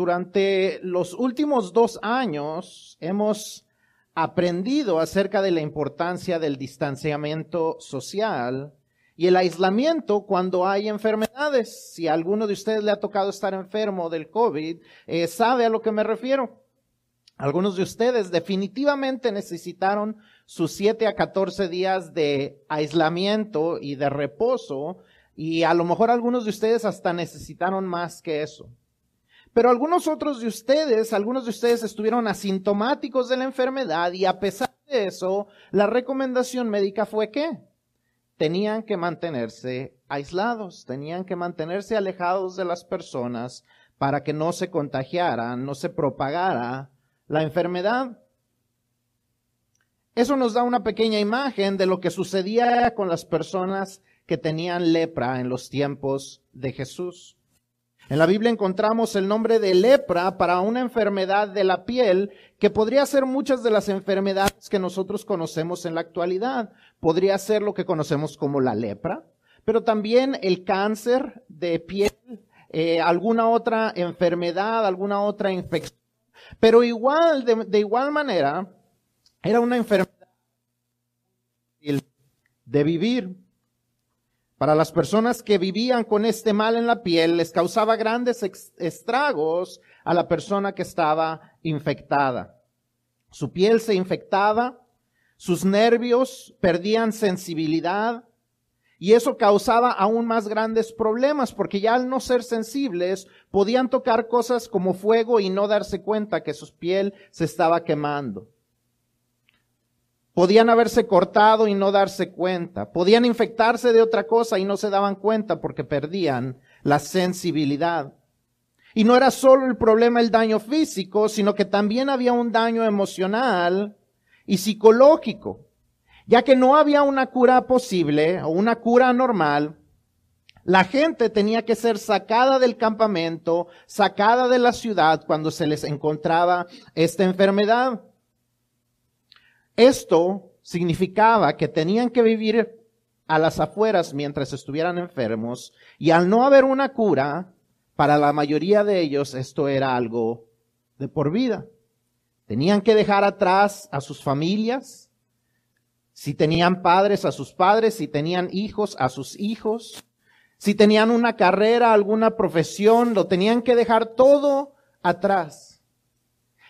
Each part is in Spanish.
durante los últimos dos años hemos aprendido acerca de la importancia del distanciamiento social y el aislamiento cuando hay enfermedades. Si a alguno de ustedes le ha tocado estar enfermo del COVID, eh, sabe a lo que me refiero. Algunos de ustedes definitivamente necesitaron sus 7 a 14 días de aislamiento y de reposo y a lo mejor algunos de ustedes hasta necesitaron más que eso. Pero algunos otros de ustedes, algunos de ustedes estuvieron asintomáticos de la enfermedad y a pesar de eso, la recomendación médica fue que tenían que mantenerse aislados, tenían que mantenerse alejados de las personas para que no se contagiara, no se propagara la enfermedad. Eso nos da una pequeña imagen de lo que sucedía con las personas que tenían lepra en los tiempos de Jesús. En la Biblia encontramos el nombre de lepra para una enfermedad de la piel que podría ser muchas de las enfermedades que nosotros conocemos en la actualidad. Podría ser lo que conocemos como la lepra, pero también el cáncer de piel, eh, alguna otra enfermedad, alguna otra infección. Pero igual, de, de igual manera, era una enfermedad de vivir. Para las personas que vivían con este mal en la piel, les causaba grandes estragos a la persona que estaba infectada. Su piel se infectaba, sus nervios perdían sensibilidad y eso causaba aún más grandes problemas porque ya al no ser sensibles podían tocar cosas como fuego y no darse cuenta que su piel se estaba quemando. Podían haberse cortado y no darse cuenta. Podían infectarse de otra cosa y no se daban cuenta porque perdían la sensibilidad. Y no era solo el problema el daño físico, sino que también había un daño emocional y psicológico. Ya que no había una cura posible o una cura normal, la gente tenía que ser sacada del campamento, sacada de la ciudad cuando se les encontraba esta enfermedad. Esto significaba que tenían que vivir a las afueras mientras estuvieran enfermos y al no haber una cura, para la mayoría de ellos esto era algo de por vida. Tenían que dejar atrás a sus familias, si tenían padres a sus padres, si tenían hijos a sus hijos, si tenían una carrera, alguna profesión, lo tenían que dejar todo atrás.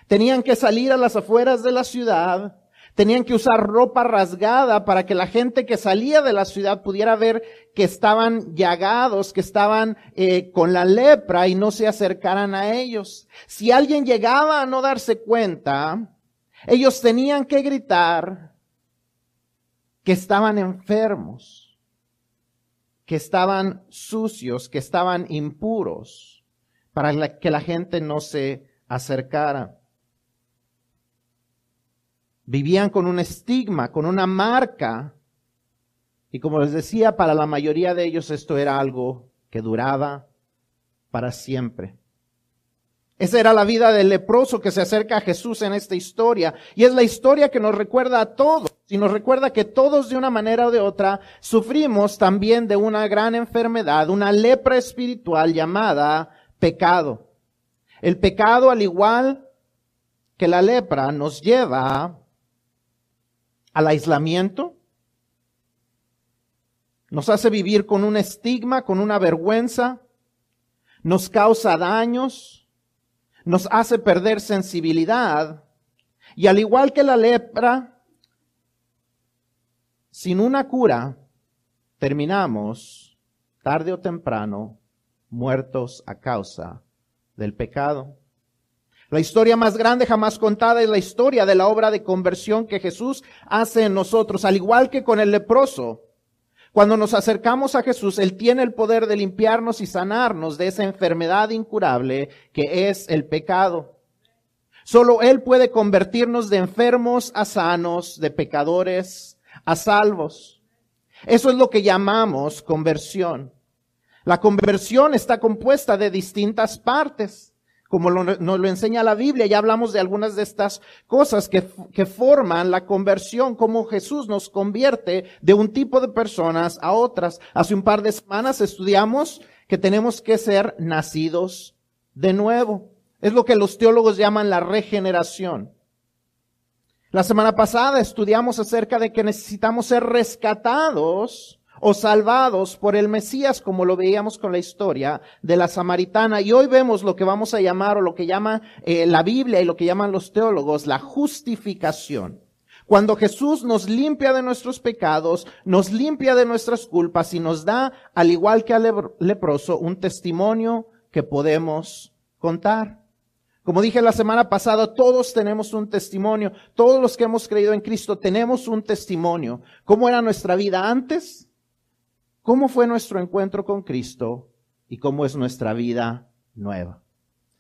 Tenían que salir a las afueras de la ciudad Tenían que usar ropa rasgada para que la gente que salía de la ciudad pudiera ver que estaban llagados, que estaban eh, con la lepra y no se acercaran a ellos. Si alguien llegaba a no darse cuenta, ellos tenían que gritar que estaban enfermos, que estaban sucios, que estaban impuros, para que la gente no se acercara vivían con un estigma, con una marca. Y como les decía, para la mayoría de ellos esto era algo que duraba para siempre. Esa era la vida del leproso que se acerca a Jesús en esta historia. Y es la historia que nos recuerda a todos. Y nos recuerda que todos de una manera o de otra sufrimos también de una gran enfermedad, una lepra espiritual llamada pecado. El pecado, al igual que la lepra, nos lleva al aislamiento, nos hace vivir con un estigma, con una vergüenza, nos causa daños, nos hace perder sensibilidad y al igual que la lepra, sin una cura, terminamos tarde o temprano muertos a causa del pecado. La historia más grande jamás contada es la historia de la obra de conversión que Jesús hace en nosotros, al igual que con el leproso. Cuando nos acercamos a Jesús, Él tiene el poder de limpiarnos y sanarnos de esa enfermedad incurable que es el pecado. Solo Él puede convertirnos de enfermos a sanos, de pecadores a salvos. Eso es lo que llamamos conversión. La conversión está compuesta de distintas partes como nos lo enseña la Biblia, ya hablamos de algunas de estas cosas que, que forman la conversión, cómo Jesús nos convierte de un tipo de personas a otras. Hace un par de semanas estudiamos que tenemos que ser nacidos de nuevo. Es lo que los teólogos llaman la regeneración. La semana pasada estudiamos acerca de que necesitamos ser rescatados o salvados por el Mesías, como lo veíamos con la historia de la samaritana. Y hoy vemos lo que vamos a llamar, o lo que llama eh, la Biblia y lo que llaman los teólogos, la justificación. Cuando Jesús nos limpia de nuestros pecados, nos limpia de nuestras culpas y nos da, al igual que al leproso, un testimonio que podemos contar. Como dije la semana pasada, todos tenemos un testimonio. Todos los que hemos creído en Cristo tenemos un testimonio. ¿Cómo era nuestra vida antes? ¿Cómo fue nuestro encuentro con Cristo? ¿Y cómo es nuestra vida nueva?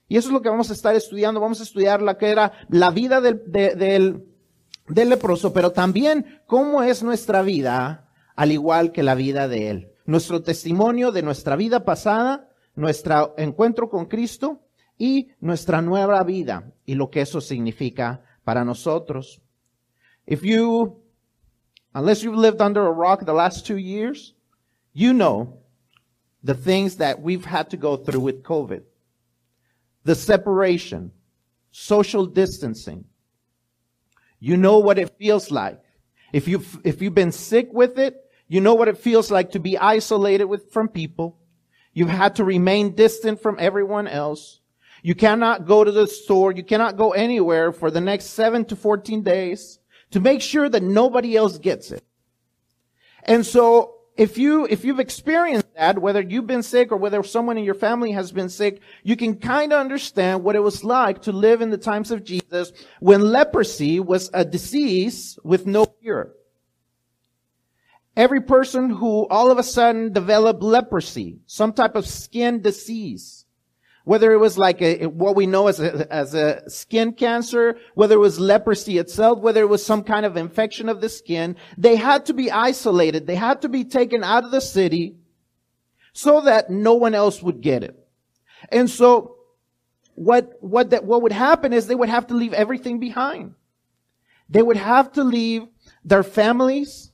Y eso es lo que vamos a estar estudiando. Vamos a estudiar la que era la vida del, del, leproso, pero también cómo es nuestra vida al igual que la vida de él. Nuestro testimonio de nuestra vida pasada, nuestro encuentro con Cristo y nuestra nueva vida y lo que eso significa para nosotros. If you, unless you've lived under a rock the last two years, you know the things that we've had to go through with COVID. The separation, social distancing. You know what it feels like. If you've, if you've been sick with it, you know what it feels like to be isolated with, from people. You've had to remain distant from everyone else. You cannot go to the store. You cannot go anywhere for the next seven to 14 days to make sure that nobody else gets it. And so if you, if you've experienced that, whether you've been sick or whether someone in your family has been sick, you can kind of understand what it was like to live in the times of Jesus when leprosy was a disease with no cure. Every person who all of a sudden developed leprosy, some type of skin disease, whether it was like a, what we know as a, as a skin cancer, whether it was leprosy itself, whether it was some kind of infection of the skin, they had to be isolated. They had to be taken out of the city so that no one else would get it. And so what, what that, what would happen is they would have to leave everything behind. They would have to leave their families.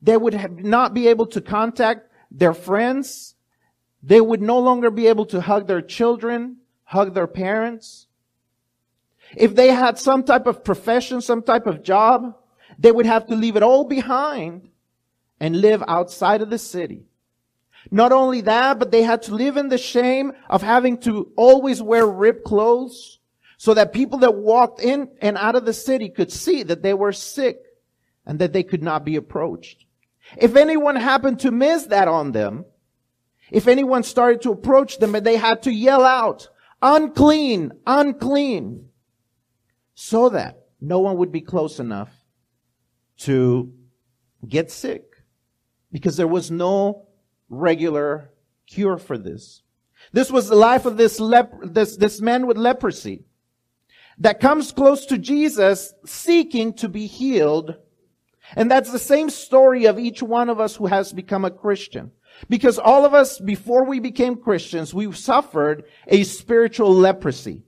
They would not be able to contact their friends. They would no longer be able to hug their children, hug their parents. If they had some type of profession, some type of job, they would have to leave it all behind and live outside of the city. Not only that, but they had to live in the shame of having to always wear ripped clothes so that people that walked in and out of the city could see that they were sick and that they could not be approached. If anyone happened to miss that on them, if anyone started to approach them, they had to yell out, unclean, unclean, so that no one would be close enough to get sick because there was no regular cure for this. This was the life of this this, this man with leprosy that comes close to Jesus seeking to be healed. And that's the same story of each one of us who has become a Christian. Because all of us, before we became Christians, we suffered a spiritual leprosy.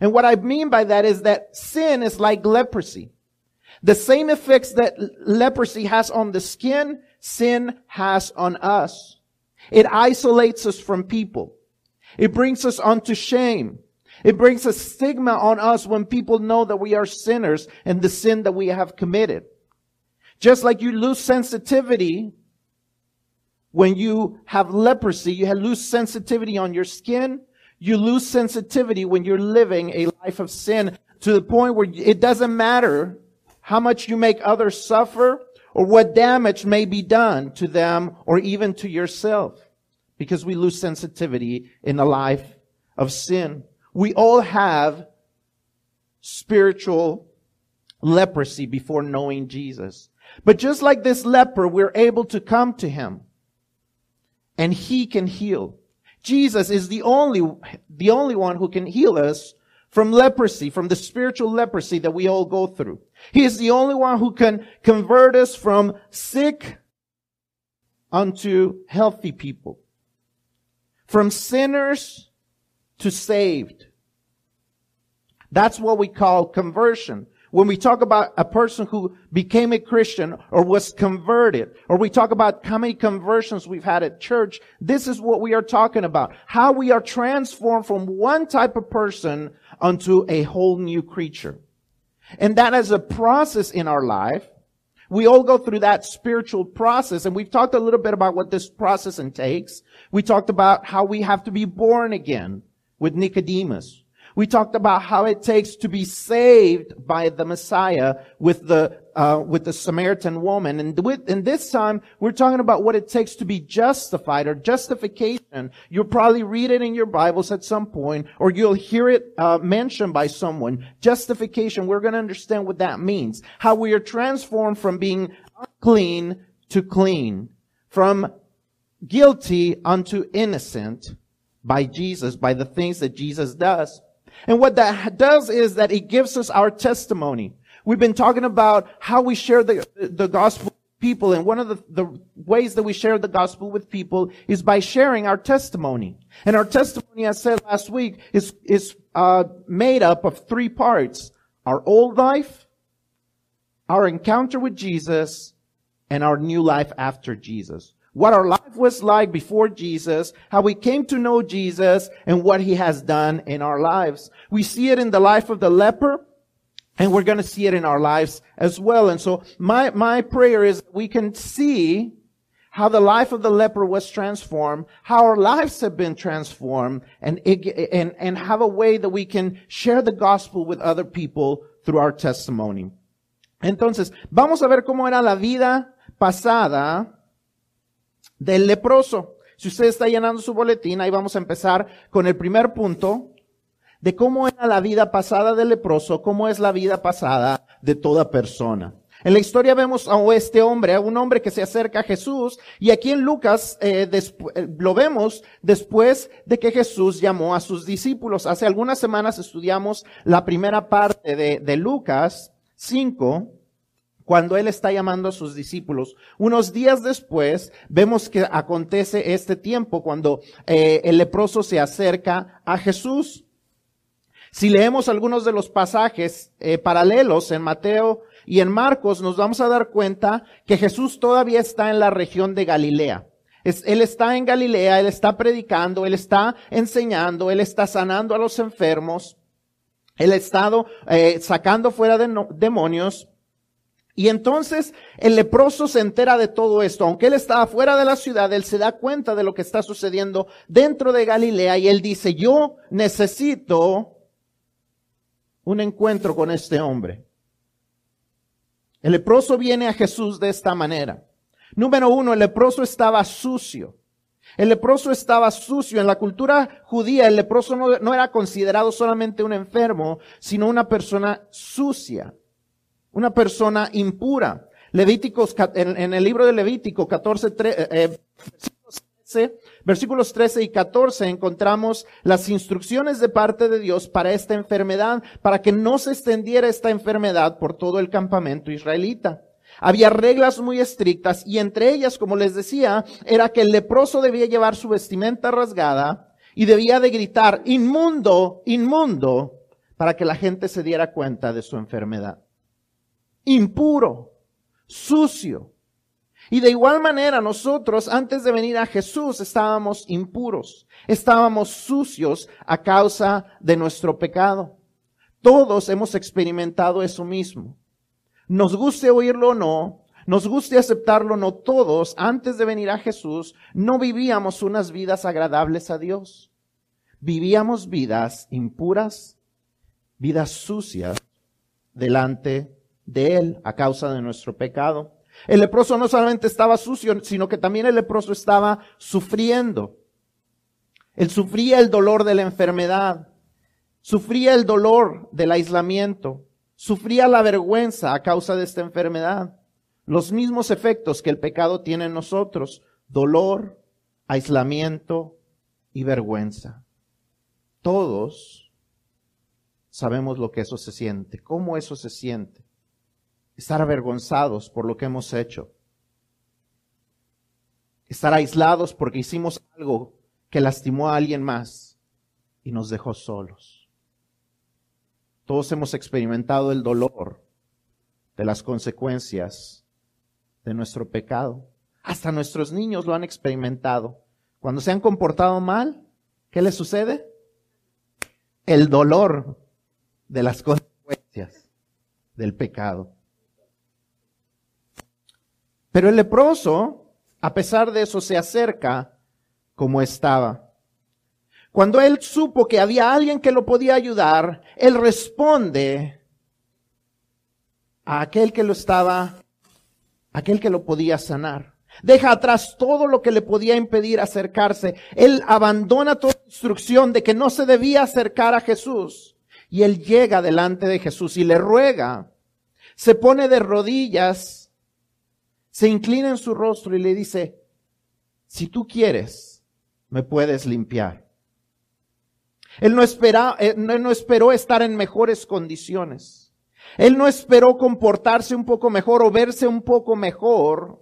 And what I mean by that is that sin is like leprosy. The same effects that leprosy has on the skin, sin has on us. It isolates us from people. It brings us onto shame. It brings a stigma on us when people know that we are sinners and the sin that we have committed. Just like you lose sensitivity when you have leprosy, you lose sensitivity on your skin. You lose sensitivity when you're living a life of sin to the point where it doesn't matter how much you make others suffer or what damage may be done to them or even to yourself because we lose sensitivity in a life of sin. We all have spiritual leprosy before knowing Jesus. But just like this leper, we're able to come to him and he can heal. Jesus is the only, the only one who can heal us from leprosy, from the spiritual leprosy that we all go through. He is the only one who can convert us from sick unto healthy people. From sinners to saved. That's what we call conversion. When we talk about a person who became a Christian or was converted, or we talk about how many conversions we've had at church, this is what we are talking about. How we are transformed from one type of person unto a whole new creature. And that is a process in our life. We all go through that spiritual process, and we've talked a little bit about what this process entails. We talked about how we have to be born again with Nicodemus. We talked about how it takes to be saved by the Messiah with the uh, with the Samaritan woman, and with and this time we're talking about what it takes to be justified or justification. You'll probably read it in your Bibles at some point, or you'll hear it uh, mentioned by someone. Justification. We're going to understand what that means. How we are transformed from being unclean to clean, from guilty unto innocent by Jesus, by the things that Jesus does. And what that does is that it gives us our testimony. We've been talking about how we share the, the gospel with people. And one of the, the ways that we share the gospel with people is by sharing our testimony. And our testimony, I said last week, is, is uh, made up of three parts. Our old life, our encounter with Jesus, and our new life after Jesus what our life was like before Jesus, how we came to know Jesus, and what he has done in our lives. We see it in the life of the leper, and we're going to see it in our lives as well. And so my, my prayer is we can see how the life of the leper was transformed, how our lives have been transformed, and, and, and have a way that we can share the gospel with other people through our testimony. Entonces, vamos a ver cómo era la vida pasada del leproso. Si usted está llenando su boletín, ahí vamos a empezar con el primer punto de cómo era la vida pasada del leproso, cómo es la vida pasada de toda persona. En la historia vemos a este hombre, a un hombre que se acerca a Jesús, y aquí en Lucas eh, eh, lo vemos después de que Jesús llamó a sus discípulos. Hace algunas semanas estudiamos la primera parte de, de Lucas 5, cuando Él está llamando a sus discípulos. Unos días después vemos que acontece este tiempo cuando eh, el leproso se acerca a Jesús. Si leemos algunos de los pasajes eh, paralelos en Mateo y en Marcos, nos vamos a dar cuenta que Jesús todavía está en la región de Galilea. él está en Galilea, Él está predicando, Él está enseñando, Él está sanando a los enfermos, Él ha estado eh, sacando fuera de demonios. Y entonces el leproso se entera de todo esto. Aunque él estaba fuera de la ciudad, él se da cuenta de lo que está sucediendo dentro de Galilea y él dice, yo necesito un encuentro con este hombre. El leproso viene a Jesús de esta manera. Número uno, el leproso estaba sucio. El leproso estaba sucio. En la cultura judía, el leproso no, no era considerado solamente un enfermo, sino una persona sucia una persona impura. Levíticos, en, el libro de Levítico 14, eh, eh, versículos 13 y 14 encontramos las instrucciones de parte de Dios para esta enfermedad, para que no se extendiera esta enfermedad por todo el campamento israelita. Había reglas muy estrictas y entre ellas, como les decía, era que el leproso debía llevar su vestimenta rasgada y debía de gritar, inmundo, inmundo, para que la gente se diera cuenta de su enfermedad impuro, sucio. Y de igual manera nosotros antes de venir a Jesús estábamos impuros, estábamos sucios a causa de nuestro pecado. Todos hemos experimentado eso mismo. Nos guste oírlo o no, nos guste aceptarlo o no, todos antes de venir a Jesús no vivíamos unas vidas agradables a Dios. Vivíamos vidas impuras, vidas sucias delante de él a causa de nuestro pecado. El leproso no solamente estaba sucio, sino que también el leproso estaba sufriendo. Él sufría el dolor de la enfermedad, sufría el dolor del aislamiento, sufría la vergüenza a causa de esta enfermedad. Los mismos efectos que el pecado tiene en nosotros, dolor, aislamiento y vergüenza. Todos sabemos lo que eso se siente, cómo eso se siente estar avergonzados por lo que hemos hecho, estar aislados porque hicimos algo que lastimó a alguien más y nos dejó solos. Todos hemos experimentado el dolor de las consecuencias de nuestro pecado. Hasta nuestros niños lo han experimentado. Cuando se han comportado mal, ¿qué les sucede? El dolor de las consecuencias del pecado. Pero el leproso, a pesar de eso, se acerca como estaba. Cuando él supo que había alguien que lo podía ayudar, él responde a aquel que lo estaba, aquel que lo podía sanar. Deja atrás todo lo que le podía impedir acercarse. Él abandona toda instrucción de que no se debía acercar a Jesús. Y él llega delante de Jesús y le ruega. Se pone de rodillas, se inclina en su rostro y le dice, si tú quieres, me puedes limpiar. Él no, espera, eh, no esperó estar en mejores condiciones. Él no esperó comportarse un poco mejor o verse un poco mejor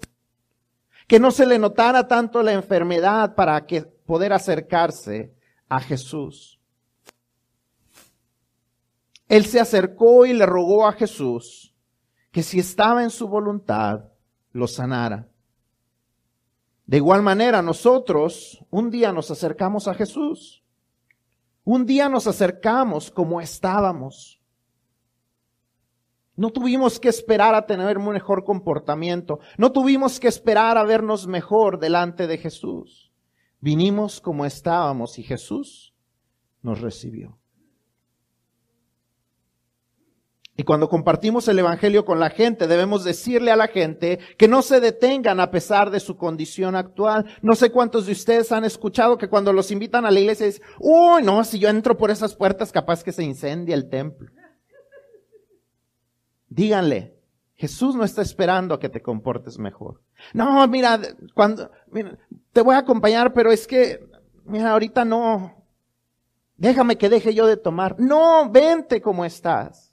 que no se le notara tanto la enfermedad para que poder acercarse a Jesús. Él se acercó y le rogó a Jesús que si estaba en su voluntad, lo sanara. De igual manera, nosotros un día nos acercamos a Jesús. Un día nos acercamos como estábamos. No tuvimos que esperar a tener un mejor comportamiento. No tuvimos que esperar a vernos mejor delante de Jesús. Vinimos como estábamos y Jesús nos recibió. Y cuando compartimos el Evangelio con la gente, debemos decirle a la gente que no se detengan a pesar de su condición actual. No sé cuántos de ustedes han escuchado que cuando los invitan a la iglesia dicen, uy, no, si yo entro por esas puertas capaz que se incendia el templo. Díganle, Jesús no está esperando a que te comportes mejor. No, mira, cuando, mira, te voy a acompañar, pero es que, mira, ahorita no. Déjame que deje yo de tomar. No, vente como estás.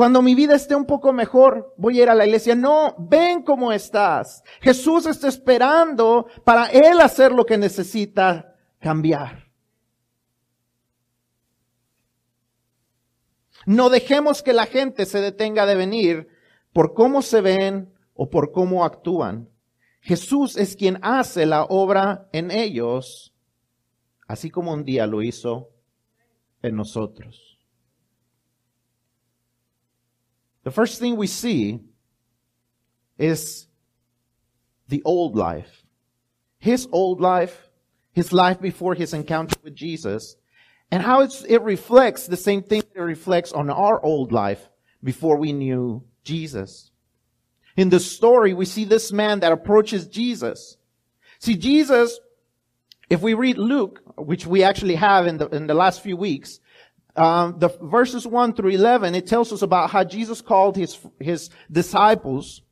Cuando mi vida esté un poco mejor, voy a ir a la iglesia. No, ven como estás. Jesús está esperando para Él hacer lo que necesita cambiar. No dejemos que la gente se detenga de venir por cómo se ven o por cómo actúan. Jesús es quien hace la obra en ellos, así como un día lo hizo en nosotros. The first thing we see is the old life. His old life, his life before his encounter with Jesus, and how it reflects the same thing that it reflects on our old life before we knew Jesus. In the story, we see this man that approaches Jesus. See, Jesus, if we read Luke, which we actually have in the, in the last few weeks, um, the verses 1 through 11, it tells us about how Jesus called his, his disciples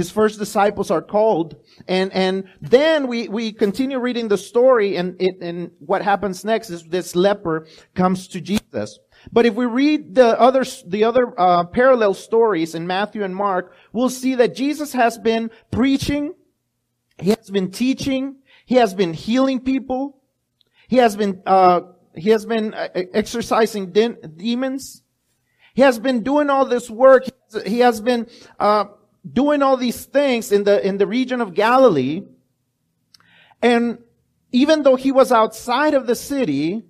his first disciples are called. And, and then we, we continue reading the story and it, and what happens next is this leper comes to Jesus. But if we read the other, the other, uh, parallel stories in Matthew and Mark, we'll see that Jesus has been preaching. He has been teaching. He has been healing people. He has been, uh, he has been uh, exorcising de- demons. He has been doing all this work. He has been, uh, doing all these things in the, in the region of Galilee. And even though he was outside of the city,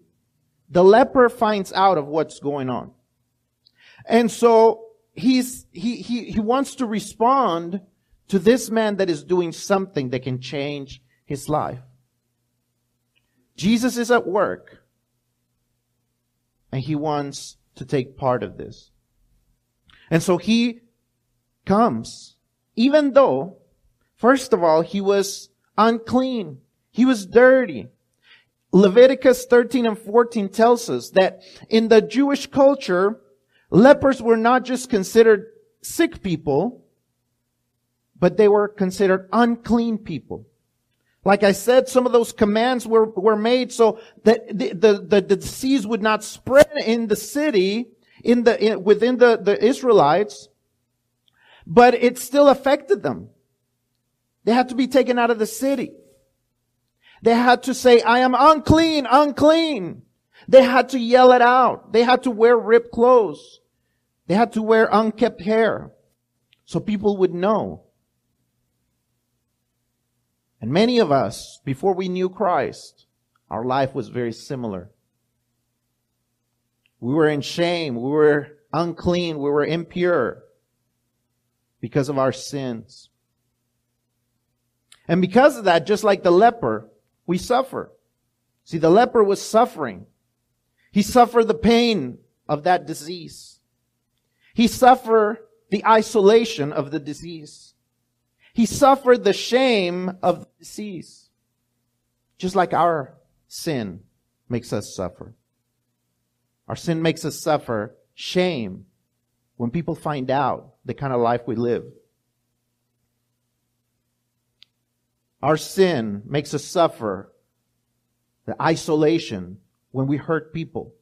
the leper finds out of what's going on. And so he's, he, he, he wants to respond to this man that is doing something that can change his life. Jesus is at work and he wants to take part of this. And so he comes, even though, first of all, he was unclean. He was dirty. Leviticus 13 and 14 tells us that in the Jewish culture, lepers were not just considered sick people, but they were considered unclean people. Like I said, some of those commands were, were made so that the, the, the, the disease would not spread in the city, in the, in, within the, the Israelites, but it still affected them. They had to be taken out of the city. They had to say, I am unclean, unclean. They had to yell it out. They had to wear ripped clothes. They had to wear unkept hair so people would know. And many of us, before we knew Christ, our life was very similar. We were in shame. We were unclean. We were impure because of our sins. And because of that, just like the leper, we suffer. See, the leper was suffering. He suffered the pain of that disease. He suffered the isolation of the disease. He suffered the shame of the disease. Just like our sin makes us suffer. Our sin makes us suffer shame when people find out the kind of life we live. Our sin makes us suffer the isolation when we hurt people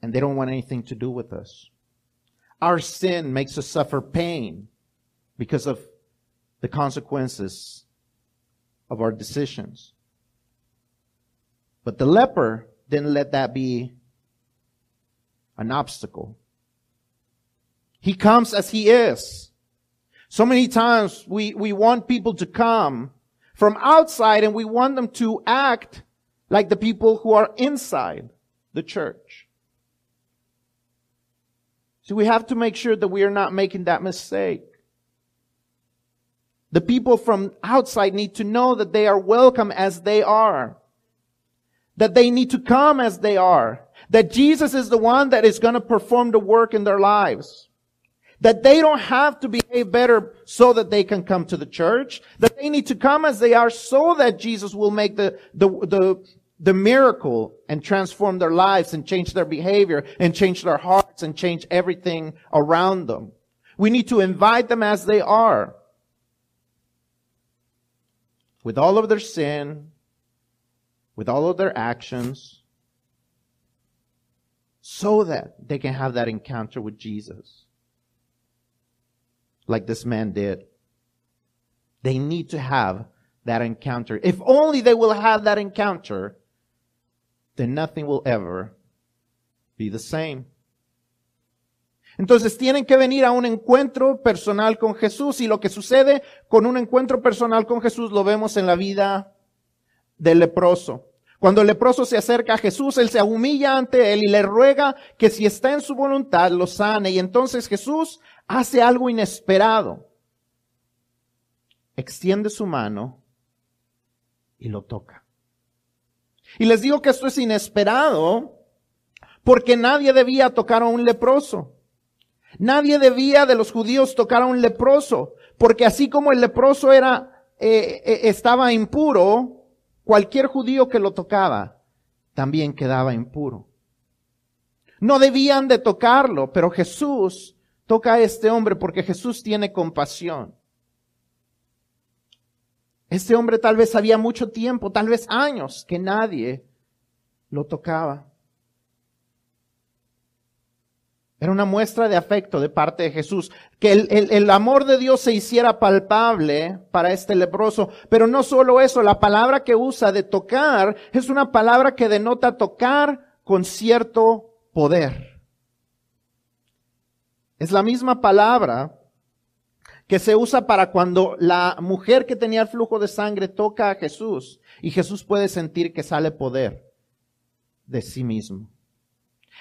and they don't want anything to do with us. Our sin makes us suffer pain because of the consequences of our decisions. But the leper didn't let that be an obstacle. He comes as he is. So many times we, we want people to come from outside and we want them to act like the people who are inside the church. So we have to make sure that we are not making that mistake. The people from outside need to know that they are welcome as they are. That they need to come as they are. That Jesus is the one that is going to perform the work in their lives. That they don't have to behave better so that they can come to the church. That they need to come as they are so that Jesus will make the, the, the, the miracle and transform their lives and change their behavior and change their hearts and change everything around them. We need to invite them as they are. With all of their sin, with all of their actions, so that they can have that encounter with Jesus like this man did. They need to have that encounter. If only they will have that encounter, then nothing will ever be the same. Entonces tienen que venir a un encuentro personal con Jesús y lo que sucede con un encuentro personal con Jesús lo vemos en la vida del leproso. Cuando el leproso se acerca a Jesús, él se humilla ante él y le ruega que si está en su voluntad lo sane. Y entonces Jesús hace algo inesperado. Extiende su mano y lo toca. Y les digo que esto es inesperado porque nadie debía tocar a un leproso. Nadie debía de los judíos tocar a un leproso, porque así como el leproso era, eh, eh, estaba impuro, cualquier judío que lo tocaba también quedaba impuro. No debían de tocarlo, pero Jesús toca a este hombre porque Jesús tiene compasión. Este hombre tal vez había mucho tiempo, tal vez años, que nadie lo tocaba. Era una muestra de afecto de parte de Jesús, que el, el, amor de Dios se hiciera palpable para este leproso. Pero no solo eso, la palabra que usa de tocar es una palabra que denota tocar con cierto poder. Es la misma palabra que se usa para cuando la mujer que tenía el flujo de sangre toca a Jesús y Jesús puede sentir que sale poder de sí mismo.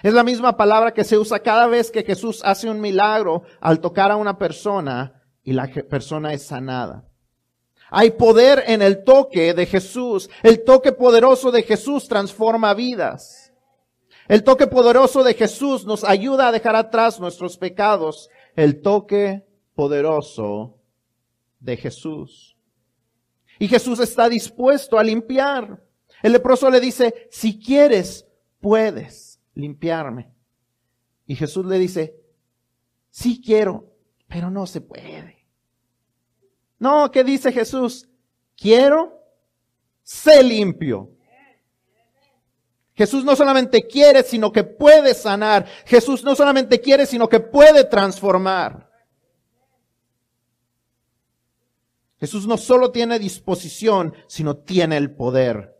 Es la misma palabra que se usa cada vez que Jesús hace un milagro al tocar a una persona y la persona es sanada. Hay poder en el toque de Jesús. El toque poderoso de Jesús transforma vidas. El toque poderoso de Jesús nos ayuda a dejar atrás nuestros pecados. El toque poderoso de Jesús. Y Jesús está dispuesto a limpiar. El leproso le dice, si quieres, puedes limpiarme. Y Jesús le dice, sí quiero, pero no se puede. No, ¿qué dice Jesús? Quiero, sé limpio. Jesús no solamente quiere, sino que puede sanar. Jesús no solamente quiere, sino que puede transformar. Jesús no solo tiene disposición, sino tiene el poder.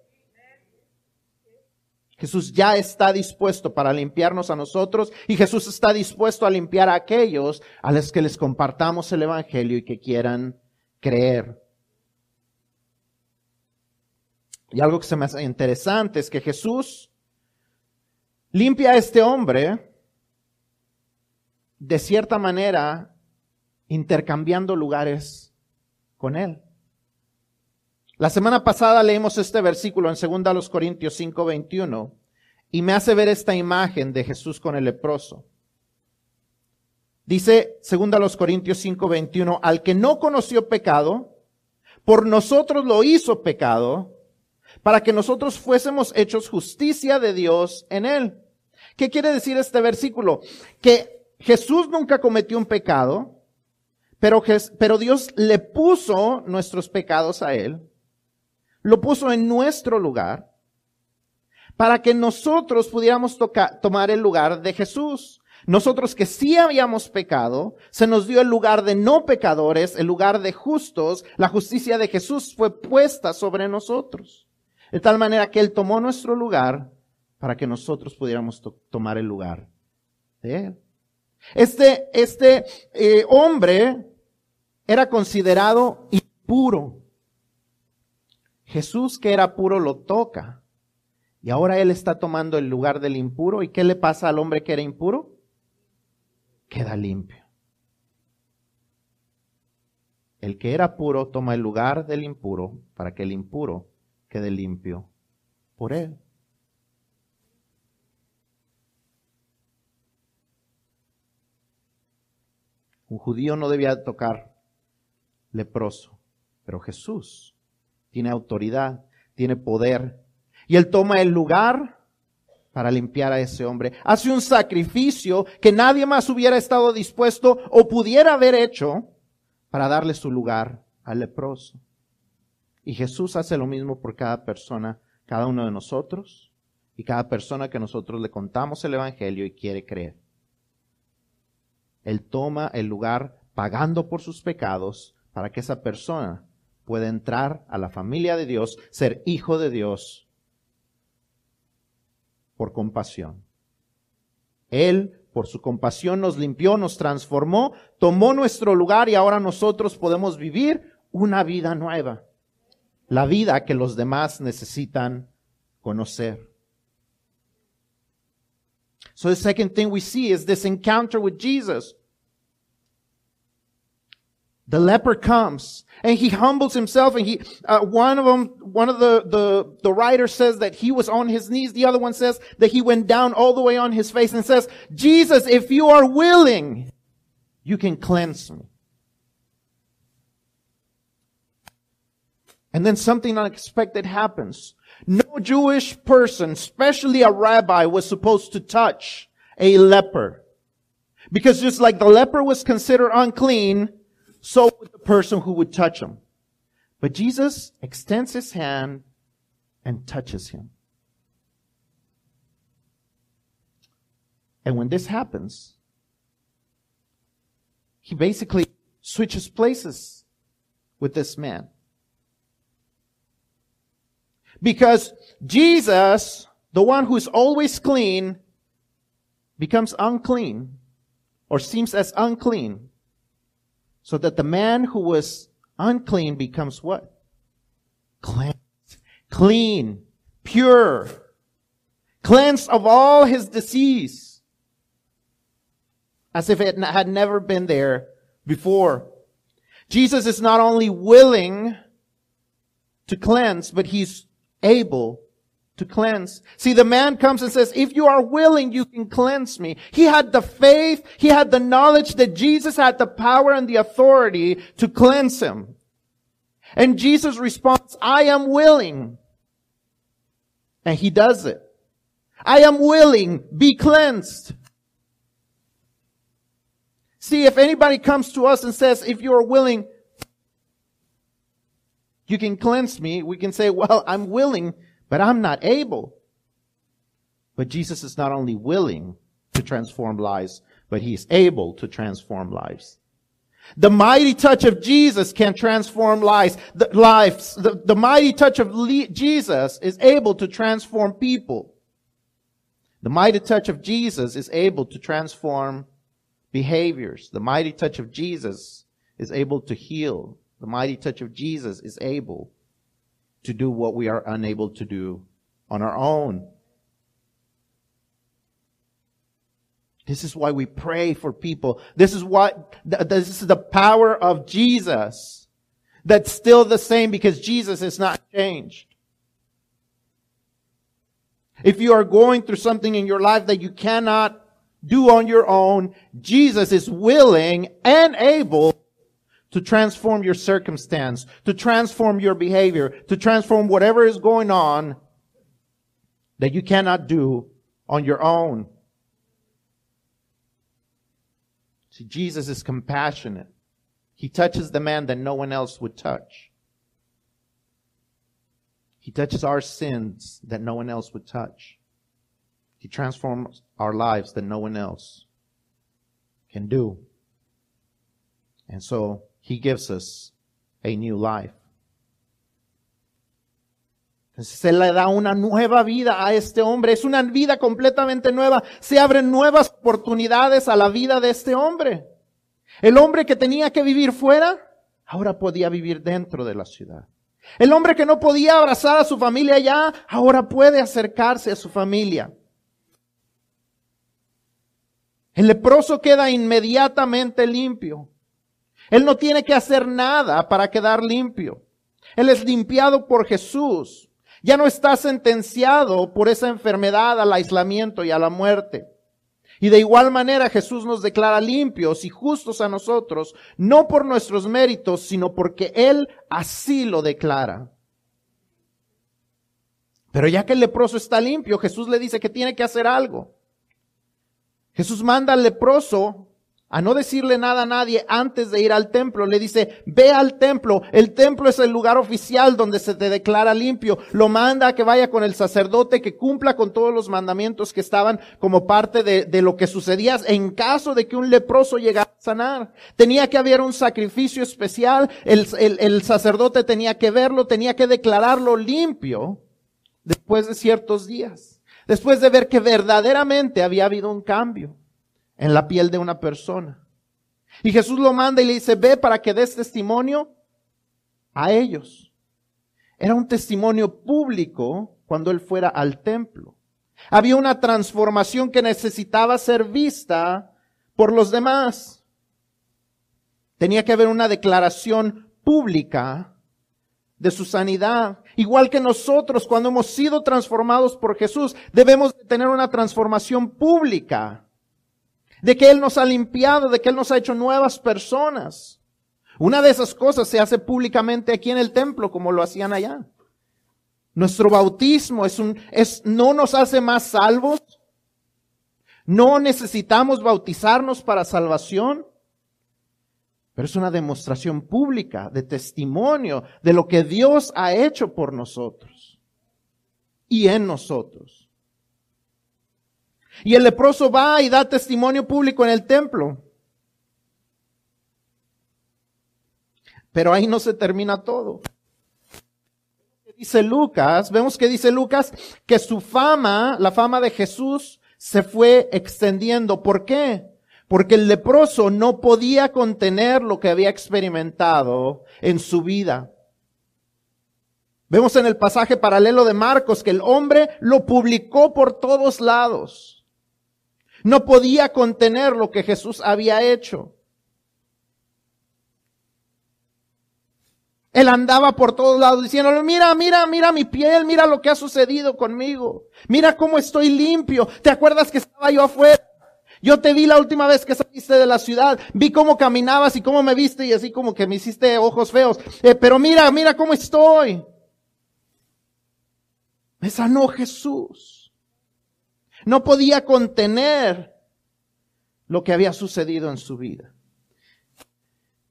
Jesús ya está dispuesto para limpiarnos a nosotros y Jesús está dispuesto a limpiar a aquellos a los que les compartamos el Evangelio y que quieran creer. Y algo que se me hace interesante es que Jesús limpia a este hombre de cierta manera intercambiando lugares con él. La semana pasada leímos este versículo en 2 Corintios 5:21 y me hace ver esta imagen de Jesús con el leproso. Dice 2 Corintios 5:21, al que no conoció pecado, por nosotros lo hizo pecado, para que nosotros fuésemos hechos justicia de Dios en él. ¿Qué quiere decir este versículo? Que Jesús nunca cometió un pecado, pero, pero Dios le puso nuestros pecados a él lo puso en nuestro lugar para que nosotros pudiéramos tomar el lugar de Jesús. Nosotros que sí habíamos pecado, se nos dio el lugar de no pecadores, el lugar de justos, la justicia de Jesús fue puesta sobre nosotros. De tal manera que Él tomó nuestro lugar para que nosotros pudiéramos tomar el lugar de Él. Este, este eh, hombre era considerado impuro. Jesús que era puro lo toca. Y ahora Él está tomando el lugar del impuro. ¿Y qué le pasa al hombre que era impuro? Queda limpio. El que era puro toma el lugar del impuro para que el impuro quede limpio por Él. Un judío no debía tocar leproso, pero Jesús tiene autoridad, tiene poder. Y él toma el lugar para limpiar a ese hombre. Hace un sacrificio que nadie más hubiera estado dispuesto o pudiera haber hecho para darle su lugar al leproso. Y Jesús hace lo mismo por cada persona, cada uno de nosotros y cada persona que nosotros le contamos el Evangelio y quiere creer. Él toma el lugar pagando por sus pecados para que esa persona puede entrar a la familia de Dios, ser hijo de Dios por compasión. Él, por su compasión, nos limpió, nos transformó, tomó nuestro lugar y ahora nosotros podemos vivir una vida nueva. La vida que los demás necesitan conocer. So the second thing we see is this encounter with Jesus. The leper comes and he humbles himself and he, uh, one of them, one of the, the, the writer says that he was on his knees. The other one says that he went down all the way on his face and says, Jesus, if you are willing, you can cleanse me. And then something unexpected happens. No Jewish person, especially a rabbi, was supposed to touch a leper. Because just like the leper was considered unclean, so would the person who would touch him. But Jesus extends his hand and touches him. And when this happens, he basically switches places with this man. Because Jesus, the one who is always clean, becomes unclean or seems as unclean so that the man who was unclean becomes what? Cleansed, clean, pure, cleansed of all his disease, as if it had never been there before. Jesus is not only willing to cleanse, but he's able to cleanse. See, the man comes and says, if you are willing, you can cleanse me. He had the faith, he had the knowledge that Jesus had the power and the authority to cleanse him. And Jesus responds, I am willing. And he does it. I am willing, be cleansed. See, if anybody comes to us and says, if you are willing, you can cleanse me, we can say, well, I'm willing, but I'm not able. But Jesus is not only willing to transform lives, but he's able to transform lives. The mighty touch of Jesus can transform lives. The, lives. The, the mighty touch of le- Jesus is able to transform people. The mighty touch of Jesus is able to transform behaviors. The mighty touch of Jesus is able to heal. The mighty touch of Jesus is able to do what we are unable to do on our own. This is why we pray for people. This is what, this is the power of Jesus that's still the same because Jesus is not changed. If you are going through something in your life that you cannot do on your own, Jesus is willing and able to transform your circumstance, to transform your behavior, to transform whatever is going on that you cannot do on your own. See, Jesus is compassionate. He touches the man that no one else would touch. He touches our sins that no one else would touch. He transforms our lives that no one else can do. And so he gives us a new life. Se le da una nueva vida a este hombre. Es una vida completamente nueva. Se abren nuevas oportunidades a la vida de este hombre. El hombre que tenía que vivir fuera, ahora podía vivir dentro de la ciudad. El hombre que no podía abrazar a su familia ya, ahora puede acercarse a su familia. El leproso queda inmediatamente limpio. Él no tiene que hacer nada para quedar limpio. Él es limpiado por Jesús. Ya no está sentenciado por esa enfermedad al aislamiento y a la muerte. Y de igual manera Jesús nos declara limpios y justos a nosotros, no por nuestros méritos, sino porque Él así lo declara. Pero ya que el leproso está limpio, Jesús le dice que tiene que hacer algo. Jesús manda al leproso a no decirle nada a nadie antes de ir al templo. Le dice, ve al templo. El templo es el lugar oficial donde se te declara limpio. Lo manda a que vaya con el sacerdote que cumpla con todos los mandamientos que estaban como parte de, de lo que sucedía en caso de que un leproso llegara a sanar. Tenía que haber un sacrificio especial. El, el, el sacerdote tenía que verlo, tenía que declararlo limpio después de ciertos días. Después de ver que verdaderamente había habido un cambio en la piel de una persona. Y Jesús lo manda y le dice, ve para que des testimonio a ellos. Era un testimonio público cuando él fuera al templo. Había una transformación que necesitaba ser vista por los demás. Tenía que haber una declaración pública de su sanidad. Igual que nosotros, cuando hemos sido transformados por Jesús, debemos tener una transformación pública de que Él nos ha limpiado, de que Él nos ha hecho nuevas personas. Una de esas cosas se hace públicamente aquí en el templo, como lo hacían allá. Nuestro bautismo es un, es, no nos hace más salvos. No necesitamos bautizarnos para salvación. Pero es una demostración pública de testimonio de lo que Dios ha hecho por nosotros y en nosotros. Y el leproso va y da testimonio público en el templo. Pero ahí no se termina todo. Dice Lucas, vemos que dice Lucas que su fama, la fama de Jesús, se fue extendiendo. ¿Por qué? Porque el leproso no podía contener lo que había experimentado en su vida. Vemos en el pasaje paralelo de Marcos que el hombre lo publicó por todos lados. No podía contener lo que Jesús había hecho. Él andaba por todos lados diciéndole, mira, mira, mira mi piel, mira lo que ha sucedido conmigo. Mira cómo estoy limpio. ¿Te acuerdas que estaba yo afuera? Yo te vi la última vez que saliste de la ciudad. Vi cómo caminabas y cómo me viste y así como que me hiciste ojos feos. Eh, pero mira, mira cómo estoy. Me sanó Jesús. No podía contener lo que había sucedido en su vida.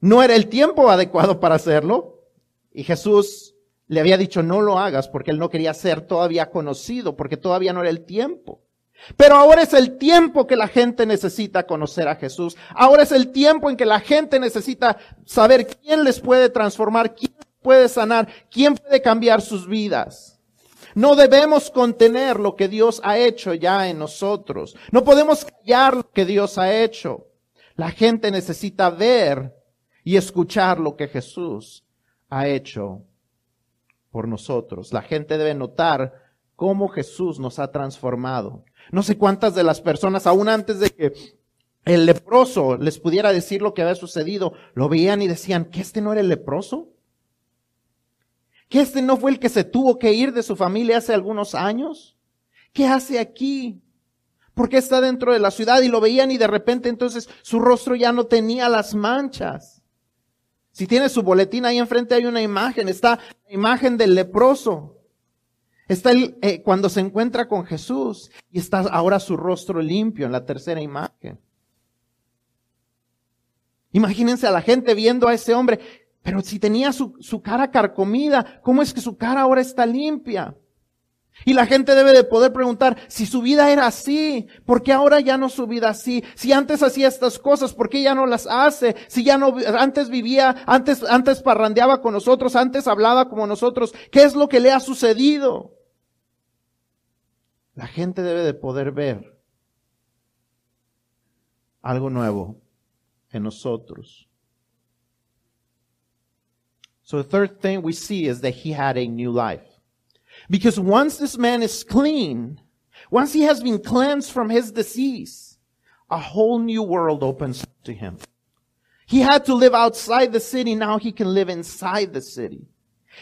No era el tiempo adecuado para hacerlo. Y Jesús le había dicho, no lo hagas porque él no quería ser todavía conocido, porque todavía no era el tiempo. Pero ahora es el tiempo que la gente necesita conocer a Jesús. Ahora es el tiempo en que la gente necesita saber quién les puede transformar, quién puede sanar, quién puede cambiar sus vidas. No debemos contener lo que Dios ha hecho ya en nosotros. No podemos callar lo que Dios ha hecho. La gente necesita ver y escuchar lo que Jesús ha hecho por nosotros. La gente debe notar cómo Jesús nos ha transformado. No sé cuántas de las personas, aún antes de que el leproso les pudiera decir lo que había sucedido, lo veían y decían, ¿que este no era el leproso? ¿Que este no fue el que se tuvo que ir de su familia hace algunos años? ¿Qué hace aquí? ¿Por qué está dentro de la ciudad? Y lo veían y de repente entonces su rostro ya no tenía las manchas. Si tiene su boletín ahí enfrente hay una imagen, está la imagen del leproso. Está el, eh, cuando se encuentra con Jesús y está ahora su rostro limpio en la tercera imagen. Imagínense a la gente viendo a ese hombre, pero si tenía su, su cara carcomida, ¿cómo es que su cara ahora está limpia? Y la gente debe de poder preguntar, si su vida era así, ¿por qué ahora ya no su vida así? Si antes hacía estas cosas, ¿por qué ya no las hace? Si ya no, antes vivía, antes, antes parrandeaba con nosotros, antes hablaba como nosotros, ¿qué es lo que le ha sucedido? La gente debe de poder ver algo nuevo en nosotros. So the third thing we see is that he had a new life. Because once this man is clean, once he has been cleansed from his disease, a whole new world opens to him. He had to live outside the city. Now he can live inside the city.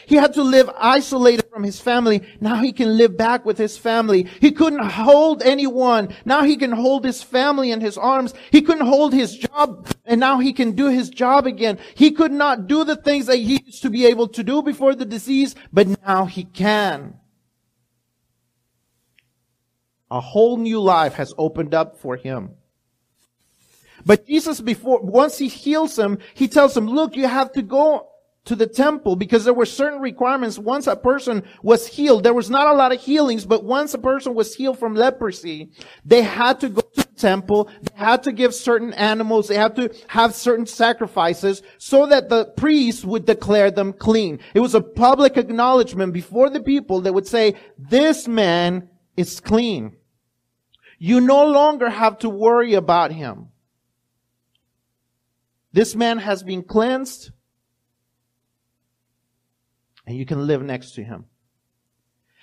He had to live isolated from his family. Now he can live back with his family. He couldn't hold anyone. Now he can hold his family in his arms. He couldn't hold his job and now he can do his job again. He could not do the things that he used to be able to do before the disease, but now he can. A whole new life has opened up for him. But Jesus before, once he heals him, he tells him, look, you have to go to the temple because there were certain requirements. Once a person was healed, there was not a lot of healings, but once a person was healed from leprosy, they had to go to the temple, they had to give certain animals, they had to have certain sacrifices so that the priest would declare them clean. It was a public acknowledgement before the people that would say, this man is clean. You no longer have to worry about him. This man has been cleansed and you can live next to him.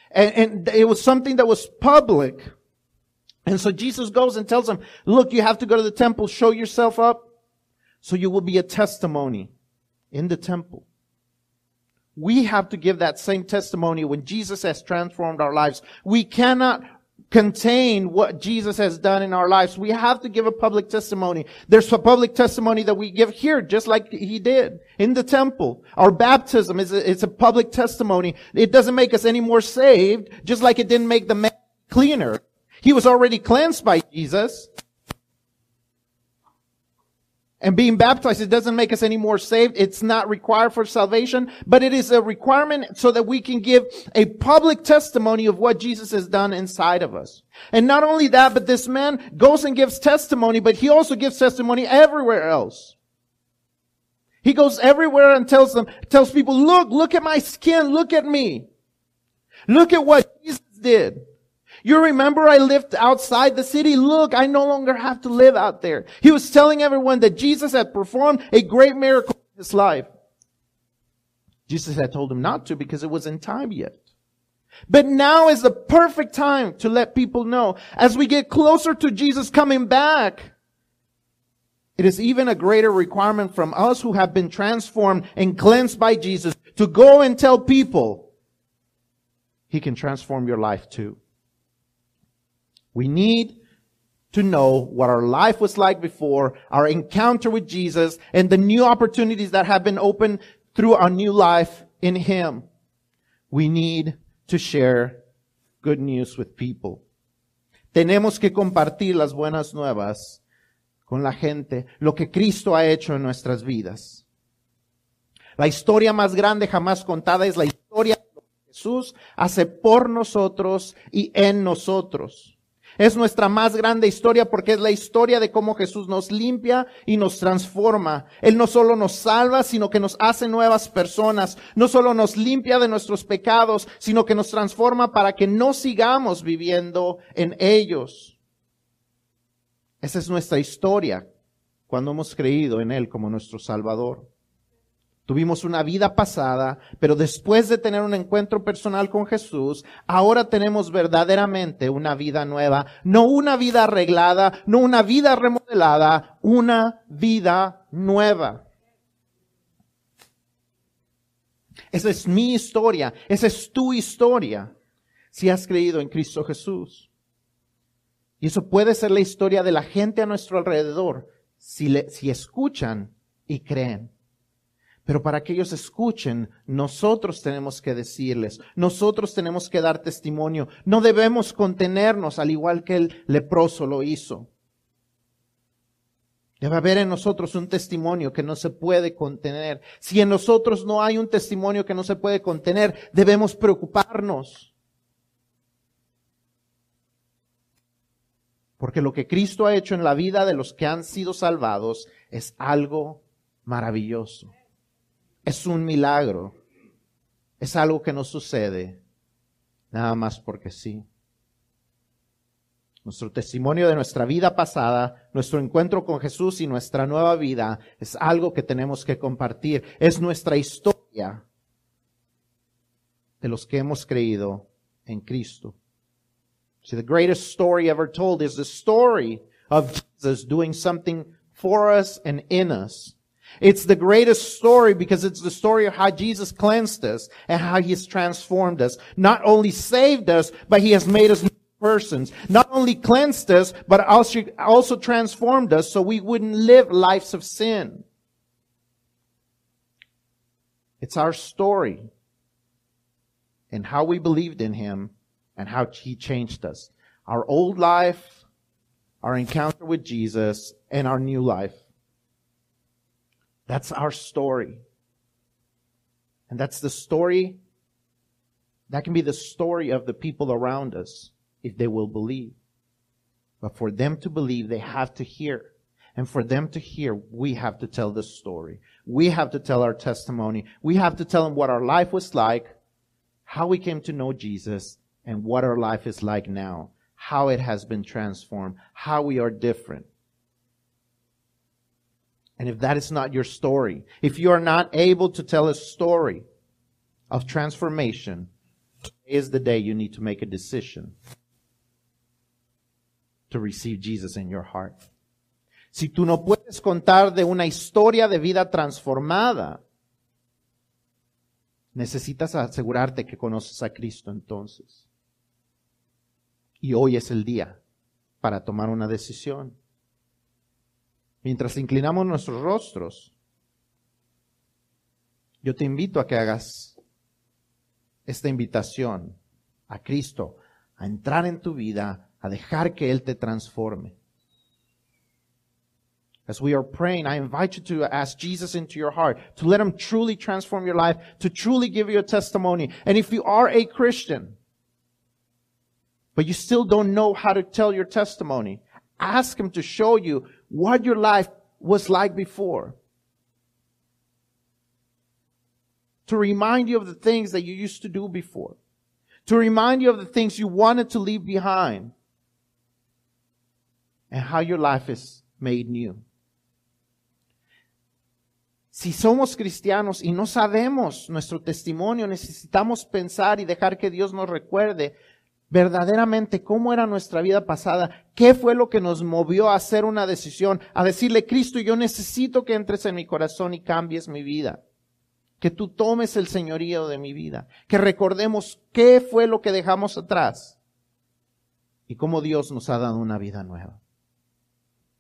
And, and it was something that was public. And so Jesus goes and tells him, look, you have to go to the temple, show yourself up, so you will be a testimony in the temple. We have to give that same testimony when Jesus has transformed our lives. We cannot contain what Jesus has done in our lives. We have to give a public testimony. There's a public testimony that we give here, just like he did in the temple. Our baptism is a, it's a public testimony. It doesn't make us any more saved, just like it didn't make the man cleaner. He was already cleansed by Jesus. And being baptized, it doesn't make us any more saved. It's not required for salvation, but it is a requirement so that we can give a public testimony of what Jesus has done inside of us. And not only that, but this man goes and gives testimony, but he also gives testimony everywhere else. He goes everywhere and tells them, tells people, look, look at my skin, look at me. Look at what Jesus did. You remember I lived outside the city? Look, I no longer have to live out there. He was telling everyone that Jesus had performed a great miracle in his life. Jesus had told him not to because it wasn't time yet. But now is the perfect time to let people know. As we get closer to Jesus coming back, it is even a greater requirement from us who have been transformed and cleansed by Jesus to go and tell people he can transform your life too. We need to know what our life was like before, our encounter with Jesus, and the new opportunities that have been opened through our new life in Him. We need to share good news with people. Tenemos que compartir las buenas nuevas con la gente, lo que Cristo ha hecho en nuestras vidas. La historia más grande jamás contada es la historia que Jesús hace por nosotros y en nosotros. Es nuestra más grande historia porque es la historia de cómo Jesús nos limpia y nos transforma. Él no solo nos salva, sino que nos hace nuevas personas. No solo nos limpia de nuestros pecados, sino que nos transforma para que no sigamos viviendo en ellos. Esa es nuestra historia cuando hemos creído en Él como nuestro Salvador. Tuvimos una vida pasada, pero después de tener un encuentro personal con Jesús, ahora tenemos verdaderamente una vida nueva. No una vida arreglada, no una vida remodelada, una vida nueva. Esa es mi historia, esa es tu historia, si has creído en Cristo Jesús. Y eso puede ser la historia de la gente a nuestro alrededor, si, le, si escuchan y creen. Pero para que ellos escuchen, nosotros tenemos que decirles, nosotros tenemos que dar testimonio. No debemos contenernos al igual que el leproso lo hizo. Debe haber en nosotros un testimonio que no se puede contener. Si en nosotros no hay un testimonio que no se puede contener, debemos preocuparnos. Porque lo que Cristo ha hecho en la vida de los que han sido salvados es algo maravilloso es un milagro. Es algo que no sucede nada más porque sí. Nuestro testimonio de nuestra vida pasada, nuestro encuentro con Jesús y nuestra nueva vida es algo que tenemos que compartir. Es nuestra historia de los que hemos creído en Cristo. See, the greatest story ever told is the story of Jesus doing something for us and in us. It's the greatest story because it's the story of how Jesus cleansed us and how he has transformed us. Not only saved us, but he has made us new persons. Not only cleansed us, but also, also transformed us so we wouldn't live lives of sin. It's our story and how we believed in him and how he changed us. Our old life, our encounter with Jesus, and our new life. That's our story. And that's the story, that can be the story of the people around us if they will believe. But for them to believe, they have to hear. And for them to hear, we have to tell the story. We have to tell our testimony. We have to tell them what our life was like, how we came to know Jesus, and what our life is like now, how it has been transformed, how we are different. And if that is not your story, if you are not able to tell a story of transformation, is the day you need to make a decision to receive Jesus in your heart. Si tú no puedes contar de una historia de vida transformada, necesitas asegurarte que conoces a Cristo entonces. Y hoy es el día para tomar una decisión mientras inclinamos nuestros rostros, yo te invito a que hagas esta invitación a Cristo, a entrar en tu vida, a dejar que Él te transforme. As we are praying, I invite you to ask Jesus into your heart, to let Him truly transform your life, to truly give you a testimony. And if you are a Christian, but you still don't know how to tell your testimony, ask Him to show you what your life was like before. To remind you of the things that you used to do before. To remind you of the things you wanted to leave behind. And how your life is made new. Si somos cristianos y no sabemos nuestro testimonio, necesitamos pensar y dejar que Dios nos recuerde verdaderamente cómo era nuestra vida pasada, qué fue lo que nos movió a hacer una decisión, a decirle, Cristo, yo necesito que entres en mi corazón y cambies mi vida, que tú tomes el señorío de mi vida, que recordemos qué fue lo que dejamos atrás y cómo Dios nos ha dado una vida nueva.